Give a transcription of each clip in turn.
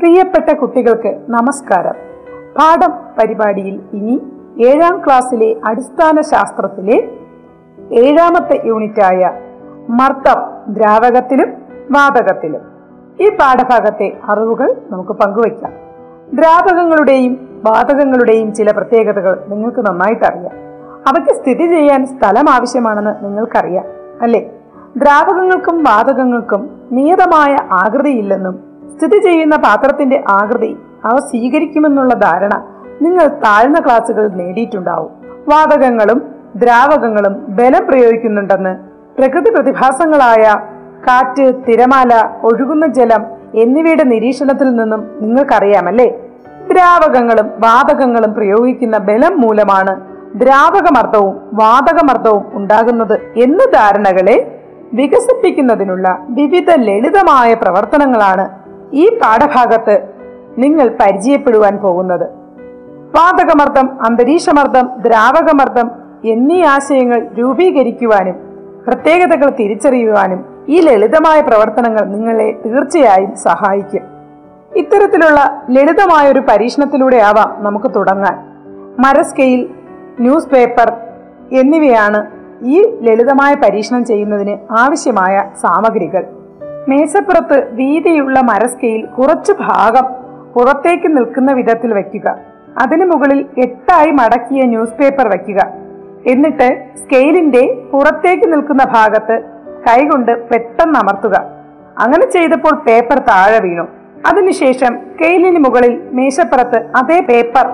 പ്രിയപ്പെട്ട കുട്ടികൾക്ക് നമസ്കാരം. പാഠം പരിപാടിയിൽ ഇനി ഏഴാം ക്ലാസ്സിലെ അടിസ്ഥാന ശാസ്ത്രത്തിലെ ഏഴാമത്തെ യൂണിറ്റായ മർദ്ദം ദ്രാവകത്തിലും വാതകത്തിലും. ഈ പാഠഭാഗത്തെ അറിവുകൾ നമുക്ക് പങ്കുവയ്ക്കാം. ദ്രാവകങ്ങളുടെയും വാതകങ്ങളുടെയും ചില പ്രത്യേകതകൾ നിങ്ങൾക്ക് നന്നായിട്ട് അറിയാം. അവയ്ക്ക് സ്ഥിതി ചെയ്യാൻ സ്ഥലം ആവശ്യമാണെന്ന് നിങ്ങൾക്കറിയാം അല്ലേ? ദ്രാവകങ്ങൾക്കും വാതകങ്ങൾക്കും നിയതമായ ആകൃതിയില്ലെന്നും സ്ഥിതി ചെയ്യുന്ന പാത്രത്തിന്റെ ആകൃതി അവ സ്വീകരിക്കുമെന്നുള്ള ധാരണ നിങ്ങൾ താഴ്ന്ന ക്ലാസ്സുകൾ നേടിയിട്ടുണ്ടാവും. വാതകങ്ങളും ദ്രാവകങ്ങളും ബലം പ്രയോഗിക്കുന്നുണ്ടെന്ന് പ്രകൃതി പ്രതിഭാസങ്ങളായ കാറ്റ് തിരമാല ഒഴുകുന്ന ജലം എന്നിവയുടെ നിരീക്ഷണത്തിൽ നിന്നും നിങ്ങൾക്കറിയാമല്ലേ? ദ്രാവകങ്ങളും വാതകങ്ങളും പ്രയോഗിക്കുന്ന ബലം മൂലമാണ് ദ്രാവകമർദ്ദവും വാതകമർദ്ദവും ഉണ്ടാകുന്നത് എന്ന ധാരണകളെ വികസിപ്പിക്കുന്നതിനുള്ള വിവിധ ലളിതമായ പ്രവർത്തനങ്ങളാണ് ഈ പാഠഭാഗത്ത് നിങ്ങൾ പരിചയപ്പെടുവാൻ പോകുന്നത്. വാതകമർദ്ദം അന്തരീക്ഷമർദ്ദം ദ്രാവകമർദ്ദം എന്നീ ആശയങ്ങൾ രൂപീകരിക്കുവാനും പ്രത്യേകതകൾ തിരിച്ചറിയുവാനും ഈ ലളിതമായ പ്രവർത്തനങ്ങൾ നിങ്ങളെ തീർച്ചയായും സഹായിക്കും. ഇത്തരത്തിലുള്ള ലളിതമായ ഒരു പരീക്ഷണത്തിലൂടെ ആവാം നമുക്ക് തുടങ്ങാൻ. മരസ്കെയിൽ ന്യൂസ് പേപ്പർ എന്നിവയാണ് ഈ ലളിതമായ പരീക്ഷണം ചെയ്യുന്നതിന് ആവശ്യമായ സാമഗ്രികൾ. മേശപ്പുറത്ത് വീതിയുള്ള മരസ്കെയിൽ കുറച്ച് ഭാഗം പുറത്തേക്ക് നിൽക്കുന്ന വിധത്തിൽ വയ്ക്കുക. അതിനു മുകളിൽ എട്ടായി മടക്കിയ ന്യൂസ് പേപ്പർ വയ്ക്കുക. എന്നിട്ട് സ്കെയിലിന്റെ പുറത്തേക്ക് നിൽക്കുന്ന ഭാഗത്ത് കൈകൊണ്ട് പെട്ടെന്ന് അമർത്തുക. അങ്ങനെ ചെയ്തപ്പോൾ പേപ്പർ താഴെ വീണു. അതിനുശേഷം സ്കെയിലിന് മുകളിൽ മേശപ്പുറത്ത് അതേ പേപ്പർ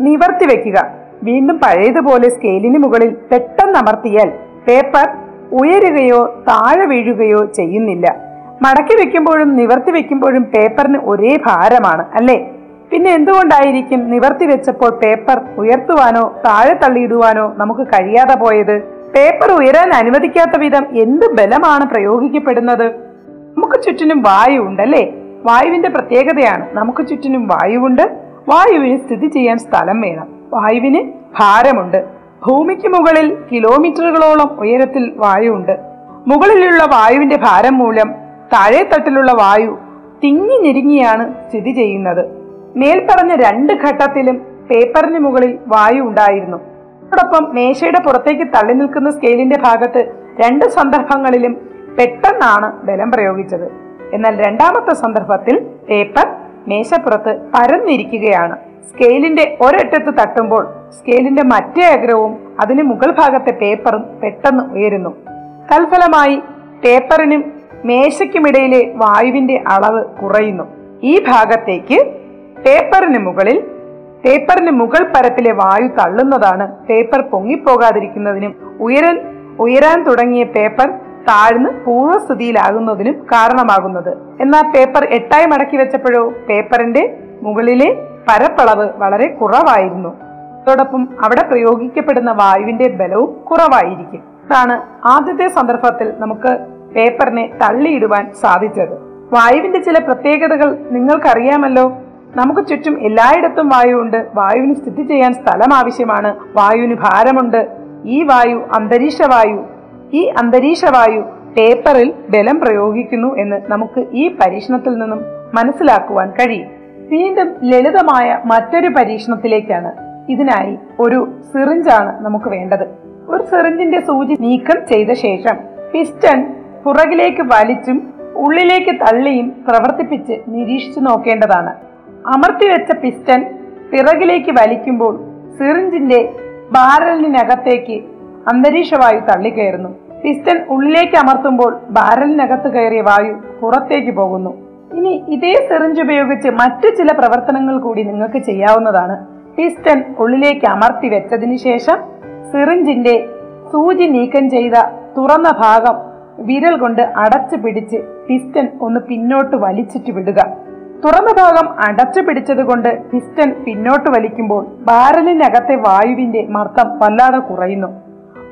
നിവർത്തി വെക്കുക വീണ്ടും പഴയതുപോലെ സ്കെയിലിന് മുകളിൽ പെട്ടെന്ന് അമർത്തിയാൽ പേപ്പർ ഉയരുകയോ താഴെ വീഴുകയോ ചെയ്യുന്നില്ല. മടക്കി വെക്കുമ്പോഴും നിവർത്തി വെക്കുമ്പോഴും പേപ്പറിന് ഒരേ ഭാരമാണ് അല്ലേ? പിന്നെ എന്തുകൊണ്ടായിരിക്കും നിവർത്തി വെച്ചപ്പോൾ പേപ്പർ ഉയർത്തുവാനോ താഴെ തള്ളിയിടുവാനോ നമുക്ക് കഴിയാതെ പോയത്? പേപ്പർ ഉയരാൻ അനുവദിക്കാത്ത വിധം എന്ത് ബലമാണ് പ്രയോഗിക്കപ്പെടുന്നത്? നമുക്ക് ചുറ്റിനും വായു ഉണ്ടല്ലേ വായുവിന്റെ പ്രത്യേകതയാണ് നമുക്ക് ചുറ്റിനും വായുവുണ്ട് വായുവിന് സ്ഥിതി ചെയ്യാൻ സ്ഥലം വേണം വായുവിന് ഭാരമുണ്ട്. ഭൂമിക്ക് മുകളിൽ കിലോമീറ്ററുകളോളം ഉയരത്തിൽ വായുണ്ട് മുകളിലുള്ള വായുവിന്റെ ഭാരം മൂലം താഴെ തട്ടിലുള്ള വായു തിങ്ങി ഞെരുങ്ങിയാണ് സ്ഥിതി ചെയ്യുന്നത്. മേൽപ്പറഞ്ഞ രണ്ട് ഘട്ടത്തിലും പേപ്പറിന് മുകളിൽ വായു ഉണ്ടായിരുന്നു. അതോടൊപ്പം മേശയുടെ പുറത്തേക്ക് തള്ളി നിൽക്കുന്ന സ്കെയിലിന്റെ ഭാഗത്ത് രണ്ട് സന്ദർഭങ്ങളിലും പെട്ടെന്നാണ് ബലം പ്രയോഗിച്ചത്. എന്നാൽ രണ്ടാമത്തെ സന്ദർഭത്തിൽ പേപ്പർ മേശപ്പുറത്ത് പരന്നിരിക്കുകയാണ്. സ്കെയിലിന്റെ ഒരറ്റത്ത് തട്ടുമ്പോൾ സ്കെയിലിന്റെ മറ്റേ അഗ്രവും അതിന് മുകൾ ഭാഗത്തെ പേപ്പറും പെട്ടെന്ന് ഉയരുന്നു. തൽഫലമായി പേപ്പറിനും മേശയ്ക്കുമിടയിലെ വായുവിന്റെ അളവ് കുറയുന്നു. ഈ ഭാഗത്തേക്ക് പേപ്പറിന് മുകളിൽ പേപ്പറിന് മുകൾ പരപ്പിലെ വായു തള്ളുന്നതാണ് പേപ്പർ പൊങ്ങിപ്പോകാതിരിക്കുന്നതിനും ഉയരൻ ഉയരാൻ തുടങ്ങിയ പേപ്പർ താഴ്ന്ന് പൂർവസ്ഥിതിയിലാകുന്നതിനും കാരണമാകുന്നത്. എന്നാൽ പേപ്പർ എട്ടായി മടക്കി വെച്ചപ്പോഴോ പേപ്പറിന്റെ മുകളിലെ പരപ്പളവ് വളരെ കുറവായിരുന്നു. അതോടൊപ്പം അവിടെ പ്രയോഗിക്കപ്പെടുന്ന വായുവിന്റെ ബലവും കുറവായിരിക്കും. ഇതാണ് ആദ്യത്തെ സന്ദർഭത്തിൽ നമുക്ക് പേപ്പറിനെ തള്ളിയിടുവാൻ സാധിച്ചത്. വായുവിന്റെ ചില പ്രത്യേകതകൾ നിങ്ങൾക്കറിയാമല്ലോ. നമുക്ക് ചുറ്റും എല്ലായിടത്തും വായു ഉണ്ട് വായുവിന് സ്ഥിതി ചെയ്യാൻ സ്ഥലം ആവശ്യമാണ്. വായുവിന് ഭാരമുണ്ട്. ഈ വായു അന്തരീക്ഷ വായു. ഈ അന്തരീക്ഷ വായു പേപ്പറിൽ ബലം പ്രയോഗിക്കുന്നു എന്ന് നമുക്ക് ഈ പരീക്ഷണത്തിൽ നിന്നും മനസ്സിലാക്കുവാൻ കഴിയും. വീണ്ടും ലളിതമായ മറ്റൊരു പരീക്ഷണത്തിലേക്കാണ്. ഇതിനായി ഒരു സിറിഞ്ചാണ് നമുക്ക് വേണ്ടത്. ഒരു സിറിഞ്ചിന്റെ സൂചി നീക്കം ചെയ്ത ശേഷം പിസ്റ്റൺ പുറകിലേക്ക് വലിച്ചും ഉള്ളിലേക്ക് തള്ളിയും പ്രവർത്തിപ്പിച്ച് നിരീക്ഷിച്ചു നോക്കേണ്ടതാണ്. അമർത്തിവെച്ച പിസ്റ്റൺ പിറകിലേക്ക് വലിക്കുമ്പോൾ സിറിഞ്ചിന്റെ ബാരലിനകത്തേക്ക് അന്തരീക്ഷവായു തള്ളിക്കയറുന്നു. പിസ്റ്റൺ ഉള്ളിലേക്ക് അമർത്തുമ്പോൾ ബാരലിനകത്ത് കയറിയ വായു പുറത്തേക്ക് പോകുന്നു. ഇനി ഇതേ സിറിഞ്ച് ഉപയോഗിച്ച് മറ്റു ചില പ്രവർത്തനങ്ങൾ കൂടി നിങ്ങൾക്ക് ചെയ്യാവുന്നതാണ്. പിസ്റ്റൺ ഉള്ളിലേക്ക് അമർത്തി വെച്ചതിന് ശേഷം സിറിഞ്ചിന്റെ സൂചി നീക്കം ചെയ്ത തുറന്ന ഭാഗം വിരൽ കൊണ്ട് അടച്ചു പിടിച്ച് പിസ്റ്റൻ ഒന്ന് പിന്നോട്ട് വലിച്ചിട്ട് വിടുക. തുറന്ന ഭാഗം അടച്ചു പിടിച്ചത് കൊണ്ട് പിസ്റ്റൻ പിന്നോട്ട് വലിക്കുമ്പോൾ ബാരലിനകത്തെ വായുവിന്റെ മർദ്ദം വല്ലാതെ കുറയുന്നു.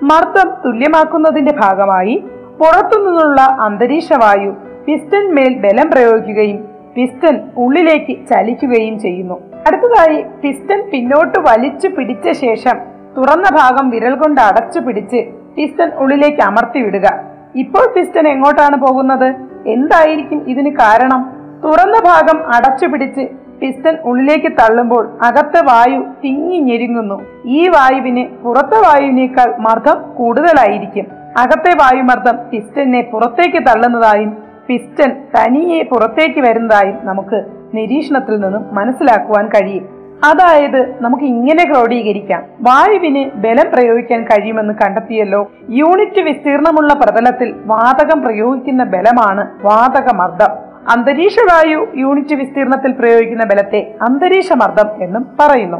മർദ്ദം തുല്യമാക്കുന്നതിന്റെ ഭാഗമായി പുറത്തുനിന്നുള്ള അന്തരീക്ഷ വായു പിസ്റ്റൻ മേൽ ബലം പ്രയോഗിക്കുകയും പിസ്റ്റൻ ഉള്ളിലേക്ക് ചലിക്കുകയും ചെയ്യുന്നു. അടുത്തതായി പിസ്റ്റൻ പിന്നോട്ട് വലിച്ചു പിടിച്ച ശേഷം തുറന്ന ഭാഗം വിരൽ കൊണ്ട് അടച്ചു പിടിച്ച് പിസ്റ്റൻ ഉള്ളിലേക്ക് അമർത്തി വിടുക. ഇപ്പോൾ പിസ്റ്റൻ എങ്ങോട്ടാണ് പോകുന്നത്? എന്തായിരിക്കും ഇതിന് കാരണം? തുറന്ന ഭാഗം അടച്ചു പിടിച്ച് പിസ്റ്റൻ ഉള്ളിലേക്ക് തള്ളുമ്പോൾ അകത്തെ വായു തിങ്ങി ഞെരുങ്ങുന്നു. ഈ വായുവിന് പുറത്തെ വായുവിനേക്കാൾ മർദ്ദം കൂടുതലായിരിക്കും. അകത്തെ വായുമർദ്ദം പിസ്റ്റനെ പുറത്തേക്ക് തള്ളുന്നതായും പിസ്റ്റൻ തനിയെ പുറത്തേക്ക് വരുന്നതായും നമുക്ക് നിരീക്ഷണത്തിൽ നിന്നും മനസ്സിലാക്കുവാൻ കഴിയും. അതായത് നമുക്ക് ഇങ്ങനെ ക്രോഡീകരിക്കാം. വായുവിന് ബലം പ്രയോഗിക്കാൻ കഴിയുമെന്ന് കണ്ടെത്തിയല്ലോ. യൂണിറ്റ് വിസ്തീർണമുള്ള പ്രതലത്തിൽ വാതകം പ്രയോഗിക്കുന്ന ബലമാണ് വാതകമർദ്ദം. അന്തരീക്ഷ വായു യൂണിറ്റ് വിസ്തീർണത്തിൽ പ്രയോഗിക്കുന്ന ബലത്തെ അന്തരീക്ഷ മർദ്ദം എന്നും പറയുന്നു.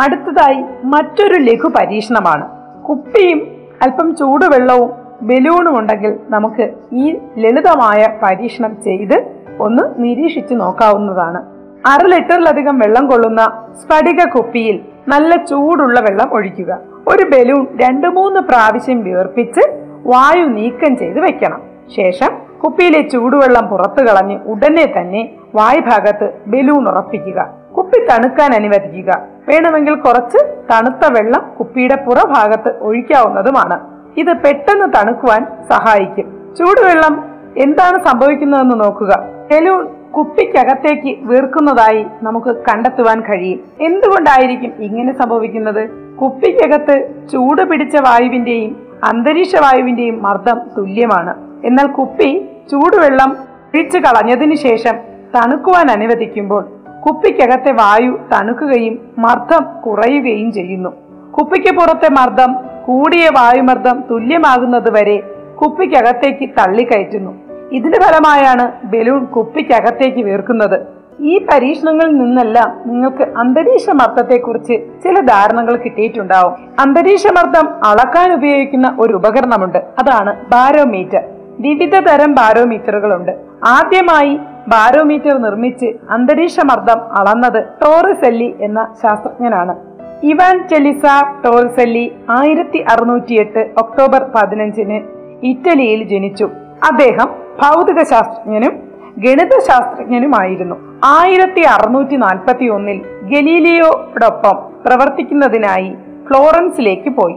അടുത്തതായി മറ്റൊരു ലഘു പരീക്ഷണമാണ്. കുപ്പിയും അല്പം ചൂടുവെള്ളവും ബലൂണും ഉണ്ടെങ്കിൽ നമുക്ക് ഈ ലളിതമായ പരീക്ഷണം ചെയ്ത് ഒന്ന് നിരീക്ഷിച്ചു നോക്കാവുന്നതാണ്. അര ലിറ്ററിലധികം വെള്ളം കൊള്ളുന്ന സ്ഫടിക കുപ്പിയിൽ നല്ല ചൂടുള്ള വെള്ളം ഒഴിക്കുക. ഒരു ബലൂൺ രണ്ടു മൂന്ന് പ്രാവശ്യം വീർപ്പിച്ച് വായു നീക്കം ചെയ്ത് വെക്കണം. ശേഷം കുപ്പിയിലെ ചൂടുവെള്ളം പുറത്തു കളഞ്ഞ് ഉടനെ തന്നെ വായുഭാഗത്ത് ബലൂൺ ഉറപ്പിക്കുക. കുപ്പി തണുക്കാൻ അനുവദിക്കുക. വേണമെങ്കിൽ കുറച്ച് തണുത്ത വെള്ളം കുപ്പിയുടെ പുറഭാഗത്ത് ഒഴിക്കാവുന്നതുമാണ്. ഇത് പെട്ടെന്ന് തണുക്കുവാൻ സഹായിക്കും. ചൂടുവെള്ളം എന്താണ് സംഭവിക്കുന്നതെന്ന് നോക്കുക. ബലൂൺ കുപ്പിക്കകത്തേക്ക് വീർക്കുന്നതായി നമുക്ക് കണ്ടെത്തുവാൻ കഴിയും. എന്തുകൊണ്ടായിരിക്കും ഇങ്ങനെ സംഭവിക്കുന്നത്? കുപ്പിക്കകത്ത് ചൂട് പിടിച്ച വായുവിന്റെയും അന്തരീക്ഷ വായുവിന്റെയും മർദ്ദം തുല്യമാണ്. എന്നാൽ കുപ്പി ചൂടുവെള്ളം ഒഴിച്ചു കളഞ്ഞതിനു ശേഷം തണുക്കുവാൻ അനുവദിക്കുമ്പോൾ കുപ്പിക്കകത്തെ വായു തണുക്കുകയും മർദ്ദം കുറയുകയും ചെയ്യുന്നു. കുപ്പിക്ക് പുറത്തെ മർദ്ദം കൂടിയ വായുമർദ്ദം തുല്യമാകുന്നത് വരെ കുപ്പിക്കകത്തേക്ക് തള്ളിക്കയറ്റുന്നു. ഇതിന്റെ ഫലമായാണ് ബലൂൺ കുപ്പിക്കകത്തേക്ക് വീർക്കുന്നത്. ഈ പരീക്ഷണങ്ങളിൽ നിന്നെല്ലാം നിങ്ങൾക്ക് അന്തരീക്ഷ മർദ്ദത്തെക്കുറിച്ച് ചില ധാരണകൾ കിട്ടിയിട്ടുണ്ടാവും. അന്തരീക്ഷ മർദ്ദം അളക്കാൻ ഉപയോഗിക്കുന്ന ഒരു ഉപകരണമുണ്ട്. അതാണ് ബാരോമീറ്റർ. വിവിധ തരം ബാരോമീറ്ററുകളുണ്ട്. ആദ്യമായി ബാരോമീറ്റർ നിർമ്മിച്ച് അന്തരീക്ഷ മർദ്ദം അളന്നത് ടോറിസെല്ലി എന്ന ശാസ്ത്രജ്ഞനാണ്. ഇവാൻ ചെലിസ ടോറിസെല്ലി ആയിരത്തി അറുന്നൂറ്റി എട്ട് ഒക്ടോബർ പതിനഞ്ചിന് ഇറ്റലിയിൽ ജനിച്ചു. അദ്ദേഹം ഭൗതിക ശാസ്ത്രജ്ഞനും ഗണിത ശാസ്ത്രജ്ഞനുമായിരുന്നു ആയിരത്തി അറുന്നൂറ്റി നാൽപ്പത്തി ഒന്നിൽ ഗലീലിയോടൊപ്പം പ്രവർത്തിക്കുന്നതിനായി ഫ്ലോറൻസിലേക്ക് പോയി.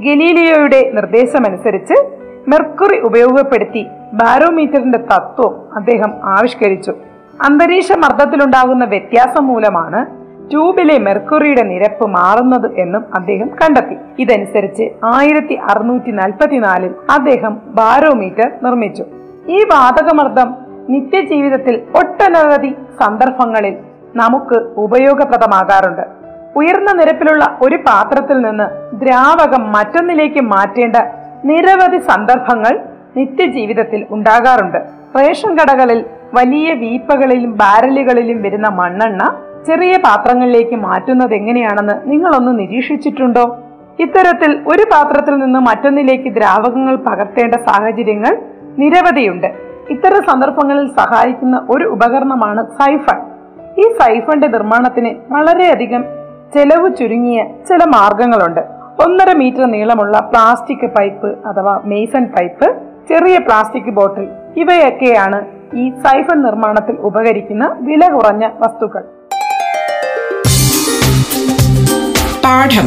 ഗലീലിയോയുടെ നിർദ്ദേശമനുസരിച്ച് മെർക്കുറി ഉപയോഗപ്പെടുത്തി ബാരോമീറ്ററിന്റെ തത്വം അദ്ദേഹം ആവിഷ്കരിച്ചു. അന്തരീക്ഷ മർദ്ദത്തിലുണ്ടാകുന്ന വ്യത്യാസം മൂലമാണ് ട്യൂബിലെ മെർക്കുറിയുടെ നിരപ്പ് മാറുന്നത് എന്നും അദ്ദേഹം കണ്ടെത്തി. ഇതനുസരിച്ച് ആയിരത്തി അറുന്നൂറ്റി നാൽപ്പത്തിനാലിൽ അദ്ദേഹം ബാരോമീറ്റർ നിർമ്മിച്ചു. ഈ വാതകമർദ്ദം നിത്യജീവിതത്തിൽ ഒട്ടനവധി സന്ദർഭങ്ങളിൽ നമുക്ക് ഉപയോഗപ്രദമാകാറുണ്ട്. ഉയർന്ന നിരപ്പിലുള്ള ഒരു പാത്രത്തിൽ നിന്ന് ദ്രാവകം മറ്റൊന്നിലേക്ക് മാറ്റേണ്ട നിരവധി സന്ദർഭങ്ങൾ നിത്യജീവിതത്തിൽ ഉണ്ടാകാറുണ്ട്. റേഷൻ കടകളിൽ വലിയ വീപ്പകളിലും ബാരലുകളിലും വരുന്ന മണ്ണെണ്ണ ചെറിയ പാത്രങ്ങളിലേക്ക് മാറ്റുന്നത് എങ്ങനെയാണെന്ന് നിങ്ങളൊന്ന് നിരീക്ഷിച്ചിട്ടുണ്ടോ? ഇത്തരത്തിൽ ഒരു പാത്രത്തിൽ നിന്ന് മറ്റൊന്നിലേക്ക് ദ്രാവകങ്ങൾ പകർത്തേണ്ട സാഹചര്യങ്ങൾ നിരവധിയുണ്ട്. ഇത്തരം സന്ദർഭങ്ങളിൽ സഹായിക്കുന്ന ഒരു ഉപകരണമാണ് സൈഫൺ. ഈ സൈഫണിന്റെ നിർമ്മാണത്തിന് വളരെയധികം ചെലവ് ചുരുങ്ങിയ ചില മാർഗങ്ങളുണ്ട്. ഒന്നര മീറ്റർ നീളമുള്ള പ്ലാസ്റ്റിക് പൈപ്പ് അഥവാ മെയ്സൺ പൈപ്പ് ചെറിയ പ്ലാസ്റ്റിക് ബോട്ടിൽ ഇവയൊക്കെയാണ് ഈ സൈഫൺ നിർമ്മാണത്തിൽ ഉപകരിക്കുന്ന വില കുറഞ്ഞ വസ്തുക്കൾ. പാഠം.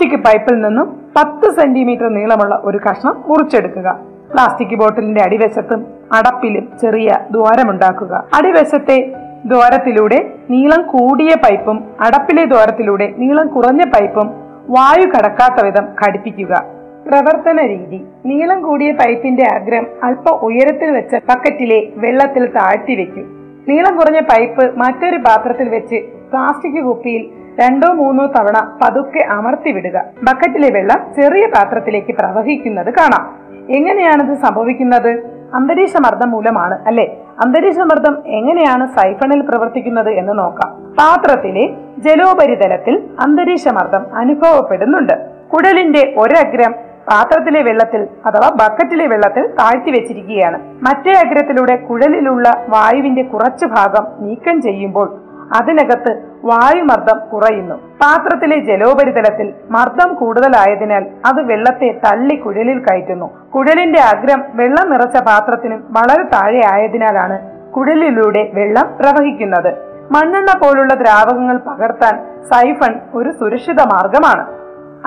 പ്ലാസ്റ്റിക് പൈപ്പിൽ നിന്നും പത്ത് സെന്റിമീറ്റർ നീളമുള്ള ഒരു കഷ്ണം മുറിച്ചെടുക്കുക. പ്ലാസ്റ്റിക് ബോട്ടിലിന്റെ അടിവശത്തും അടപ്പിലും ചെറിയ ദ്വാരമുണ്ടാക്കുക. അടിവശത്തെ ദ്വാരത്തിലൂടെ നീളം കൂടിയ പൈപ്പും അടപ്പിലെ ദ്വാരത്തിലൂടെ നീളം കുറഞ്ഞ പൈപ്പും വായു കടക്കാത്ത വിധം ഘടിപ്പിക്കുക. പ്രവർത്തന രീതി. നീളം കൂടിയ പൈപ്പിന്റെ അഗ്രം അല്പ ഉയരത്തിൽ വെച്ച ബക്കറ്റിലെ വെള്ളത്തിൽ താഴ്ത്തി വെക്കും. നീളം കുറഞ്ഞ പൈപ്പ് മറ്റൊരു പാത്രത്തിൽ വെച്ച് പ്ലാസ്റ്റിക് കുപ്പിയിൽ രണ്ടോ മൂന്നോ തവണ പതുക്കെ അമർത്തി വിടുക. ബക്കറ്റിലെ വെള്ളം ചെറിയ പാത്രത്തിലേക്ക് പ്രവഹിക്കുന്നത് കാണാം. എങ്ങനെയാണിത് സംഭവിക്കുന്നത്? അന്തരീക്ഷ മർദ്ദം മൂലമാണ് അല്ലെ? അന്തരീക്ഷ മർദ്ദം എങ്ങനെയാണ് സൈഫണിൽ പ്രവർത്തിക്കുന്നത് എന്ന് നോക്കാം. പാത്രത്തിലെ ജലോപരിതലത്തിൽ അന്തരീക്ഷ മർദ്ദം അനുഭവപ്പെടുന്നുണ്ട്. കുടലിന്റെ ഒരഗ്രം പാത്രത്തിലെ വെള്ളത്തിൽ അഥവാ ബക്കറ്റിലെ വെള്ളത്തിൽ താഴ്ത്തി വെച്ചിരിക്കുകയാണ്. മറ്റേ അഗ്രത്തിലൂടെ കുഴലിലുള്ള വായുവിന്റെ കുറച്ചു ഭാഗം നീക്കം ചെയ്യുമ്പോൾ അതിനകത്ത് വായുമർദ്ദം കുറയുന്നു. പാത്രത്തിലെ ജലോപരിതലത്തിൽ മർദ്ദം കൂടുതലായതിനാൽ അത് വെള്ളത്തെ തള്ളി കുഴലിൽ കയറ്റുന്നു. കുഴലിന്റെ അഗ്രം വെള്ളം നിറച്ച പാത്രത്തിനും വളരെ താഴെ ആയതിനാലാണ് കുഴലിലൂടെ വെള്ളം പ്രവഹിക്കുന്നത്. മണ്ണെണ്ണ പോലുള്ള ദ്രാവകങ്ങൾ പകർത്താൻ സൈഫൺ ഒരു സുരക്ഷിത മാർഗമാണ്.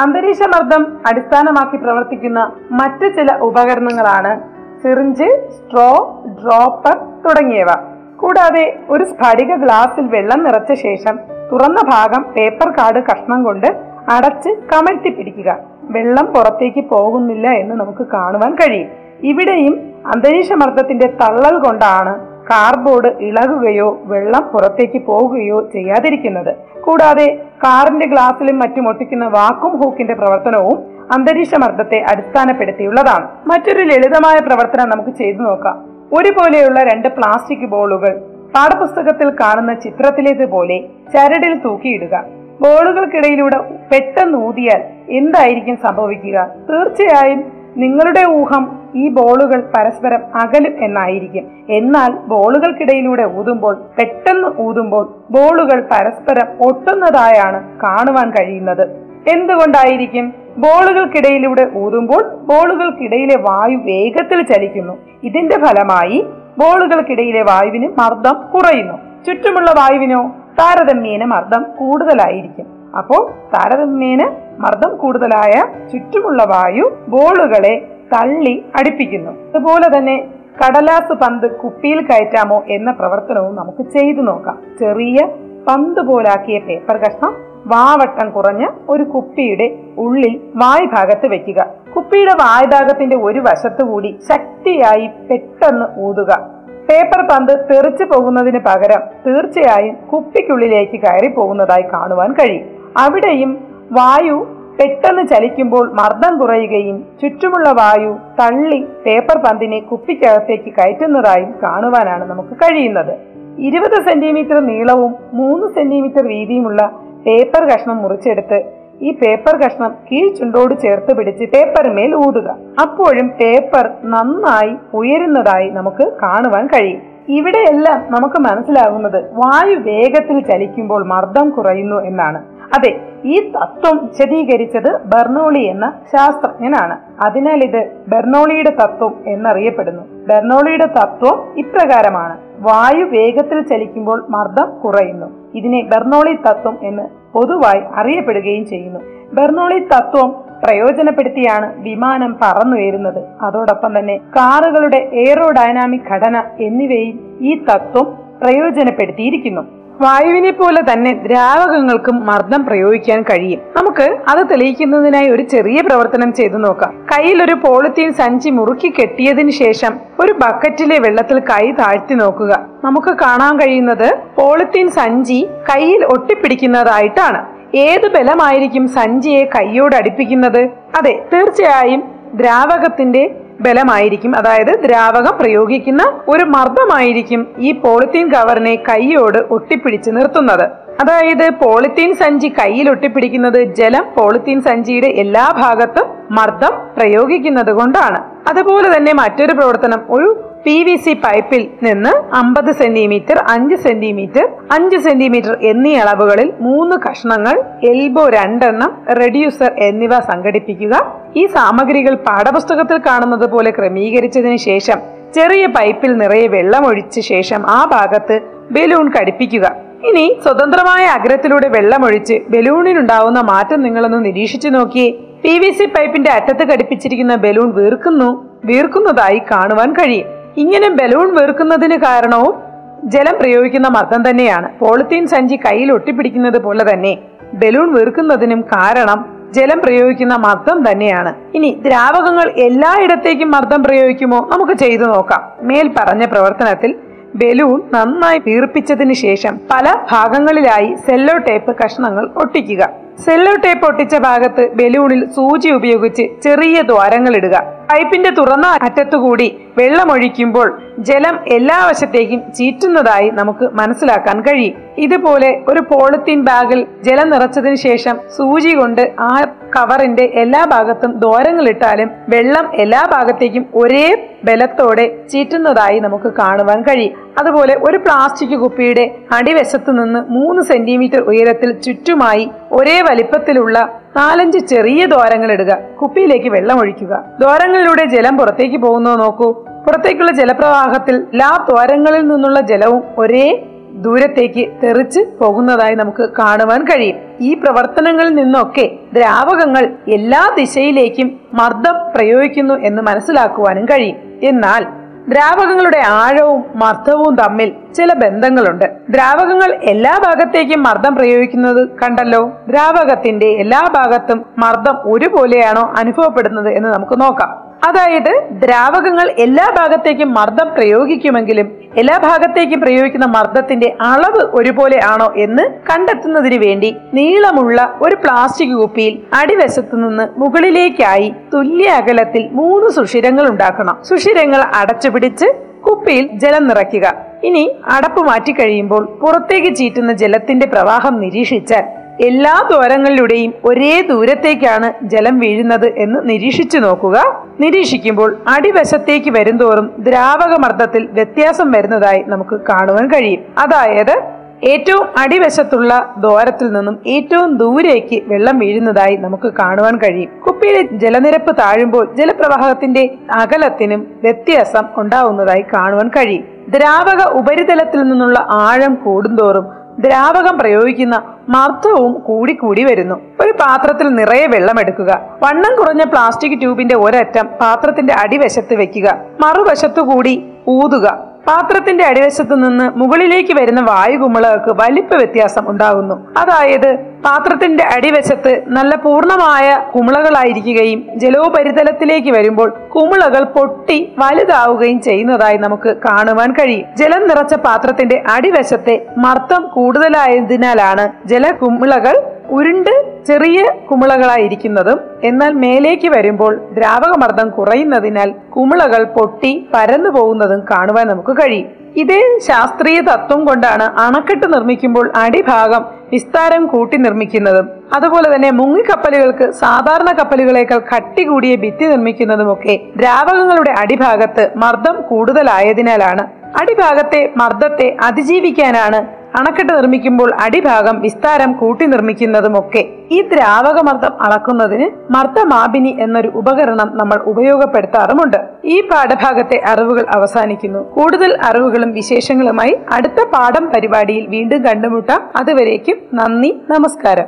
അന്തരീക്ഷ മർദ്ദം അടിസ്ഥാനമാക്കി പ്രവർത്തിക്കുന്ന മറ്റു ചില ഉപകരണങ്ങളാണ് സിറിഞ്ച് സ്ട്രോ ഡ്രോപ്പർ തുടങ്ങിയവ. കൂടാതെ ഒരു സ്ഫടിക ഗ്ലാസിൽ വെള്ളം നിറച്ച ശേഷം തുറന്ന ഭാഗം പേപ്പർ കാർഡ് കഷ്ണം കൊണ്ട് അടച്ച് കമഴ്ത്തി പിടിക്കുക. വെള്ളം പുറത്തേക്ക് പോകുന്നില്ല എന്ന് നമുക്ക് കാണുവാൻ കഴിയും. ഇവിടെയും അന്തരീക്ഷമർദ്ദത്തിന്റെ തള്ളൽ കൊണ്ടാണ് കാർബോർഡ് ഇളകുകയോ വെള്ളം പുറത്തേക്ക് പോകുകയോ ചെയ്യാതിരിക്കുന്നത്. കൂടാതെ കാറിന്റെ ഗ്ലാസ്സിലും മറ്റും ഒട്ടിക്കുന്ന വാക്വം ഹൂക്കിന്റെ പ്രവർത്തനവും അന്തരീക്ഷമർദ്ദത്തെ അടിസ്ഥാനപ്പെടുത്തിയുള്ളതാണ്. മറ്റൊരു ലളിതമായ പ്രവർത്തനം നമുക്ക് ചെയ്തു നോക്കാം. ഒരുപോലെയുള്ള രണ്ട് പ്ലാസ്റ്റിക് ബോളുകൾ പാഠപുസ്തകത്തിൽ കാണുന്ന ചിത്രത്തിലേതുപോലെ ചരടിൽ തൂക്കിയിടുക. ബോളുകൾക്കിടയിലൂടെ പെട്ടെന്ന് ഊതിയാൽ എന്തായിരിക്കും സംഭവിക്കുക? തീർച്ചയായും നിങ്ങളുടെ ഊഹം ഈ ബോളുകൾ പരസ്പരം അകലും എന്നായിരിക്കും. എന്നാൽ ബോളുകൾക്കിടയിലൂടെ ഊതുമ്പോൾ പെട്ടെന്ന് ഊതുമ്പോൾ ബോളുകൾ പരസ്പരം ഒട്ടുന്നതായാണ് കാണുവാൻ കഴിയുന്നത്. എന്തുകൊണ്ടായിരിക്കും? ബോളുകൾക്കിടയിലൂടെ ഊതുമ്പോൾ ബോളുകൾക്കിടയിലെ വായു വേഗത്തിൽ ചലിക്കുന്നു. ഇതിന്റെ ഫലമായി ബോളുകൾക്കിടയിലെ വായുവിന് മർദ്ദം കുറയുന്നു. ചുറ്റുമുള്ള വായുവിനോ താരതമ്യേന മർദ്ദം കൂടുതലായിരിക്കും. അപ്പോൾ താരതമ്യേന മർദ്ദം കൂടുതലായ ചുറ്റുമുള്ള വായു ബോളുകളെ തള്ളി അടുപ്പിക്കുന്നു. അതുപോലെ തന്നെ കടലാസ് പന്ത് കുപ്പിയിൽ കയറ്റാമോ എന്ന പ്രവർത്തനവും നമുക്ക് ചെയ്തു നോക്കാം. ചെറിയ പന്ത് പോലാക്കിയ പേപ്പർ കഷ്ണം വാവട്ടം കുറഞ്ഞ് ഒരു കുപ്പിയുടെ ഉള്ളിൽ വായ് ഭാഗത്ത് വെക്കുക. കുപ്പിയുടെ വായ്ഭാഗത്തിന്റെ ഒരു വശത്തു കൂടി ശക്തിയായി പെട്ടെന്ന് ഊതുക. പേപ്പർ പന്ത് തെറിച്ചു പോകുന്നതിന് പകരം തീർച്ചയായും കുപ്പിക്കുള്ളിലേക്ക് കയറി പോകുന്നതായി കാണുവാൻ കഴിയും. അവിടെയും വായു പെട്ടെന്ന് ചലിക്കുമ്പോൾ മർദ്ദം കുറയുകയും ചുറ്റുമുള്ള വായു തള്ളി പേപ്പർ പന്തിനെ കുപ്പിക്കകത്തേക്ക് കയറ്റുന്നതായും കാണുവാനാണ് നമുക്ക് കഴിയുന്നത്. ഇരുപത് സെന്റിമീറ്റർ നീളവും മൂന്ന് സെന്റിമീറ്റർ വീതിയുമുള്ള പേപ്പർ കഷ്ണം മുറിച്ചെടുത്ത് ഈ പേപ്പർ കഷ്ണം കീഴ്ചുണ്ടോട് ചേർത്ത് പിടിച്ച് പേപ്പറിന്മേൽ ഊതുക. അപ്പോഴും പേപ്പർ നന്നായി ഉയരുന്നതായി നമുക്ക് കാണുവാൻ കഴിയും. ഇവിടെയെല്ലാം നമുക്ക് മനസ്സിലാകുന്നത് വായു വേഗത്തിൽ ചലിക്കുമ്പോൾ മർദ്ദം കുറയുന്നു എന്നാണ്. അതെ ഈ തത്വം വിശദീകരിച്ചത് ബെർണോളി എന്ന ശാസ്ത്രജ്ഞനാണ്. അതിനാൽ ഇത് ബെർണോളിയുടെ തത്വം എന്നറിയപ്പെടുന്നു. ബെർണോളിയുടെ തത്വം ഇപ്രകാരമാണ്. വായു വേഗത്തിൽ ചലിക്കുമ്പോൾ മർദ്ദം കുറയുന്നു. ഇതിനെ ബെർണോളി തത്വം എന്ന് പൊതുവായി അറിയപ്പെടുകയും ചെയ്യുന്നു. ബെർണോളി തത്വം പ്രയോജനപ്പെടുത്തിയാണ് വിമാനം പറന്നുയരുന്നത്. അതോടൊപ്പം തന്നെ കാറുകളുടെ എയറോഡൈനാമിക് ഘടന എന്നിവയും ഈ തത്വം പ്രയോജനപ്പെടുത്തിയിരിക്കുന്നു. വായുവിനെ പോലെ തന്നെ ദ്രാവകങ്ങൾക്കും മർദ്ദം പ്രയോഗിക്കാൻ കഴിയും. നമുക്ക് അത് തെളിയിക്കുന്നതിനായി ഒരു ചെറിയ പ്രവർത്തനം ചെയ്തു നോക്കാം. കയ്യിൽ ഒരു പോളിത്തീൻ സഞ്ചി മുറുക്കി കെട്ടിയതിന് ശേഷം ഒരു ബക്കറ്റിലെ വെള്ളത്തിൽ കൈ താഴ്ത്തി നോക്കുക. നമുക്ക് കാണാൻ കഴിയുന്നത് പോളിത്തീൻ സഞ്ചി കയ്യിൽ ഒട്ടിപ്പിടിക്കുന്നതായിട്ടാണ്. ഏത് ബലമായിരിക്കും സഞ്ചിയെ കൈയോട് അടുപ്പിക്കുന്നത്? അതെ തീർച്ചയായും ദ്രാവകത്തിന്റെ ബലമായിരിക്കും. അതായത് ദ്രാവകം പ്രയോഗിക്കുന്ന ഒരു മർദ്ദമായിരിക്കും ഈ പോളിത്തീൻ കവറിനെ കൈയോട് ഒട്ടിപ്പിടിച്ച് നിർത്തുന്നത്. അതായത് പോളിത്തീൻ സഞ്ചി കയ്യിൽ ഒട്ടിപ്പിടിക്കുന്നത് ജലം പോളിത്തീൻ സഞ്ചിയുടെ എല്ലാ ഭാഗത്തും മർദ്ദം പ്രയോഗിക്കുന്നത് കൊണ്ടാണ് അതുപോലെ തന്നെ മറ്റൊരു പ്രവർത്തനം ഒരു പി വി സി പൈപ്പിൽ നിന്ന് അമ്പത് സെന്റിമീറ്റർ അഞ്ച് സെന്റിമീറ്റർ അഞ്ച് സെന്റിമീറ്റർ എന്നീ അളവുകളിൽ മൂന്ന് കഷ്ണങ്ങൾ എൽബോ രണ്ടെണ്ണം റെഡ്യൂസർ എന്നിവ സംഘടിപ്പിക്കുക. ഈ സാമഗ്രികൾ പാഠപുസ്തകത്തിൽ കാണുന്നത് പോലെ ക്രമീകരിച്ചതിന് ശേഷം ചെറിയ പൈപ്പിൽ നിറയെ വെള്ളമൊഴിച്ച ശേഷം ആ ഭാഗത്ത് ബലൂൺ ഘടിപ്പിക്കുക. ഇനി സ്വതന്ത്രമായ അഗ്രത്തിലൂടെ വെള്ളമൊഴിച്ച് ബലൂണിനുണ്ടാവുന്ന മാറ്റം നിങ്ങളൊന്ന് നിരീക്ഷിച്ചു നോക്കിയേ. പി വി സി പൈപ്പിന്റെ അറ്റത്ത് ഘടിപ്പിച്ചിരിക്കുന്ന ബലൂൺ വീർക്കുന്നു. വീർക്കുന്നതായി കാണുവാൻ കഴിയും. ഇങ്ങനെ ബലൂൺ വീർക്കുന്നതിന് കാരണവും ജലം പ്രയോഗിക്കുന്ന മർദ്ദം തന്നെയാണ്. പോളിത്തീൻ സഞ്ചി കയ്യിൽ ഒട്ടിപ്പിടിക്കുന്നത് പോലെ തന്നെ ബലൂൺ വീർക്കുന്നതിനും കാരണം ജലം പ്രയോഗിക്കുന്ന മർദ്ദം തന്നെയാണ്. ഇനി ദ്രാവകങ്ങൾ എല്ലായിടത്തേക്കും മർദ്ദം പ്രയോഗിക്കുമോ നമുക്ക് ചെയ്തു നോക്കാം. മേൽ പറഞ്ഞ പ്രവർത്തനത്തിൽ ബലൂൺ നന്നായി വീർപ്പിച്ചതിന് ശേഷം പല ഭാഗങ്ങളിലായി സെല്ലോ ടേപ്പ് കഷ്ണങ്ങൾ ഒട്ടിക്കുക. സെല്ലോ ടേപ്പ് ഒട്ടിച്ച ഭാഗത്ത് ബലൂണിൽ സൂചി ഉപയോഗിച്ച് ചെറിയ ദ്വാരങ്ങൾ ഇടുക. പൈപ്പിന്റെ തുറന്ന അറ്റത്തുകൂടി വെള്ളമൊഴിക്കുമ്പോൾ ജലം എല്ലാ വശത്തേക്കും ചീറ്റുന്നതായി നമുക്ക് മനസ്സിലാക്കാൻ കഴിയും. ഇതുപോലെ ഒരു പോളിത്തീൻ ബാഗിൽ ജലം നിറച്ചതിന് ശേഷം സൂചി കൊണ്ട് ആ കവറിന്റെ എല്ലാ ഭാഗത്തും ദ്വാരങ്ങൾ ഇട്ടാലും വെള്ളം എല്ലാ ഭാഗത്തേക്കും ഒരേ ബലത്തോടെ ചീറ്റുന്നതായി നമുക്ക് കാണുവാൻ കഴിയും. അതുപോലെ ഒരു പ്ലാസ്റ്റിക് കുപ്പിയുടെ അടിവശത്ത് നിന്ന് മൂന്ന് സെന്റിമീറ്റർ ഉയരത്തിൽ ചുറ്റുമായി ഒരേ വലിപ്പത്തിലുള്ള നാലഞ്ച് ചെറിയ ദ്വാരങ്ങൾ ഇടുക. കുപ്പിയിലേക്ക് വെള്ളം ഒഴിക്കുക. ദ്വാരങ്ങളിലൂടെ ജലം പുറത്തേക്ക് പോകുന്നത് നോക്കൂ. പുറത്തേക്കുള്ള ജലപ്രവാഹത്തിൽ എല്ലാ ദ്വാരങ്ങളിൽ നിന്നുള്ള ജലവും ഒരേ ദൂരത്തേക്ക് തെറിച്ച് പോകുന്നതായി നമുക്ക് കാണുവാൻ കഴിയും. ഈ പ്രവർത്തനങ്ങളിൽ നിന്നൊക്കെ ദ്രാവകങ്ങൾ എല്ലാ ദിശയിലേക്കും മർദ്ദം പ്രയോഗിക്കുന്നു എന്ന് മനസ്സിലാക്കുവാനും കഴിയും. എന്നാൽ ദ്രാവകങ്ങളുടെ ആഴവും മർദ്ദവും തമ്മിൽ ചില ബന്ധങ്ങളുണ്ട്. ദ്രാവകങ്ങൾ എല്ലാ ഭാഗത്തേക്കും മർദ്ദം പ്രയോഗിക്കുന്നത് കണ്ടല്ലോ? ദ്രാവകത്തിന്റെ എല്ലാ ഭാഗത്തും മർദ്ദം ഒരുപോലെയാണോ അനുഭവപ്പെടുന്നത് എന്ന് നമുക്ക് നോക്കാം. അതായത് ദ്രാവകങ്ങൾ എല്ലാ ഭാഗത്തേക്കും മർദ്ദം പ്രയോഗിക്കുമെങ്കിലും എല്ലാ ഭാഗത്തേക്കും പ്രയോഗിക്കുന്ന മർദ്ദത്തിന്റെ അളവ് ഒരുപോലെ ആണോ എന്ന് കണ്ടെത്തുന്നതിന് വേണ്ടി നീളമുള്ള ഒരു പ്ലാസ്റ്റിക് കുപ്പിയിൽ അടിവശത്തു നിന്ന് മുകളിലേക്കായി തുല്യ അകലത്തിൽ മൂന്ന് സുഷിരങ്ങൾ ഉണ്ടാക്കണം. സുഷിരങ്ങൾ അടച്ചുപിടിച്ച് കുപ്പിയിൽ ജലം നിറയ്ക്കുക. ഇനി അടപ്പ് മാറ്റി കഴിയുമ്പോൾ പുറത്തേക്ക് ചീറ്റുന്ന ജലത്തിന്റെ പ്രവാഹം നിരീക്ഷിച്ചാൽ എല്ലാ ദ്വാരങ്ങളിലൂടെയും ഒരേ ദൂരത്തേക്കാണ് ജലം വീഴുന്നത് എന്ന് നിരീക്ഷിച്ചു നോക്കുക. നിരീക്ഷിക്കുമ്പോൾ അടിവശത്തേക്ക് വരുംതോറും ദ്രാവക മർദ്ദത്തിൽ വ്യത്യാസം വരുന്നതായി നമുക്ക് കാണുവാൻ കഴിയും. അതായത് ഏറ്റവും അടിവശത്തുള്ള ദ്വാരത്തിൽ നിന്നും ഏറ്റവും ദൂരേക്ക് വെള്ളം വീഴുന്നതായി നമുക്ക് കാണുവാൻ കഴിയും. കുപ്പിയിലെ ജലനിരപ്പ് താഴുമ്പോൾ ജലപ്രവാഹത്തിന്റെ അകലത്തിനും വ്യത്യാസം ഉണ്ടാവുന്നതായി കാണുവാൻ കഴിയും. ദ്രാവക ഉപരിതലത്തിൽ നിന്നുള്ള ആഴം കൂടുന്തോറും ദ്രാവകം പ്രയോഗിക്കുന്ന മർദ്ദവും കൂടിക്കൂടി വരുന്നു. ഒരു പാത്രത്തിൽ നിറയെ വെള്ളം എടുക്കുക. വണ്ണം കുറഞ്ഞ പ്ലാസ്റ്റിക് ട്യൂബിന്റെ ഒരറ്റം പാത്രത്തിന്റെ അടിവശത്ത് വെക്കുക. മറുവശത്തു കൂടി ഊതുക. പാത്രത്തിന്റെ അടിവശത്തു നിന്ന് മുകളിലേക്ക് വരുന്ന വായുകുമിളകൾക്ക് വലിപ്പ വ്യത്യാസം ഉണ്ടാകുന്നു. അതായത് പാത്രത്തിന്റെ അടിവശത്ത് നല്ല പൂർണമായ കുമിളകളായിരിക്കുകയും ജലോപരിതലത്തിലേക്ക് വരുമ്പോൾ കുമിളകൾ പൊട്ടി വലുതാവുകയും ചെയ്യുന്നതായി നമുക്ക് കാണുവാൻ കഴിയും. ജലം നിറച്ച പാത്രത്തിന്റെ അടിവശത്തെ മർദ്ദം കൂടുതലായതിനാലാണ് ജലകുമിളകൾ ഉരുണ്ട് ചെറിയ കുമിളകളായിരിക്കുന്നതും എന്നാൽ മേലേക്ക് വരുമ്പോൾ ദ്രാവകമർദ്ദം കുറയുന്നതിനാൽ കുമിളകൾ പൊട്ടി പരന്നു പോകുന്നതും കാണുവാൻ നമുക്ക് കഴിയും. ഇതേ ശാസ്ത്രീയ തത്വം കൊണ്ടാണ് അണക്കെട്ട് നിർമ്മിക്കുമ്പോൾ അടിഭാഗം വിസ്താരം കൂട്ടി നിർമ്മിക്കുന്നതും അതുപോലെ തന്നെ മുങ്ങിക്കപ്പലുകൾക്ക് സാധാരണ കപ്പലുകളേക്കാൾ കട്ടി കൂടിയ ഭിത്തി നിർമ്മിക്കുന്നതുമൊക്കെ ദ്രാവകങ്ങളുടെ അടിഭാഗത്ത് മർദ്ദം കൂടുതലായതിനാലാണ്. അടിഭാഗത്തെ മർദ്ദത്തെ അതിജീവിക്കാനാണ് അണക്കെട്ട് നിർമ്മിക്കുമ്പോൾ അടിഭാഗം വിസ്താരം കൂട്ടി നിർമ്മിക്കുന്നതുമൊക്കെ ഈ ദ്രാവകമർദ്ദം അളക്കുന്നതിന് മർദ്ദമാപിനി എന്നൊരു ഉപകരണം നമ്മൾ ഉപയോഗപ്പെടുത്താറുമുണ്ട്. ഈ പാഠഭാഗത്തെ അറിവുകൾ അവസാനിക്കുന്നു. കൂടുതൽ അറിവുകളും വിശേഷങ്ങളുമായി അടുത്ത പാഠം പരിപാടിയിൽ വീണ്ടും കണ്ടുമുട്ടാം. അതുവരേക്കും നന്ദി നമസ്കാരം.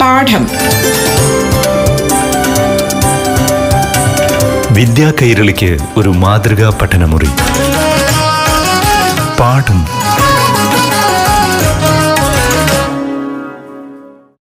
പാഠം. വിദ്യാ കൈരളിക്ക് ഒരു മാതൃകാ പഠനമുറി. പാഠം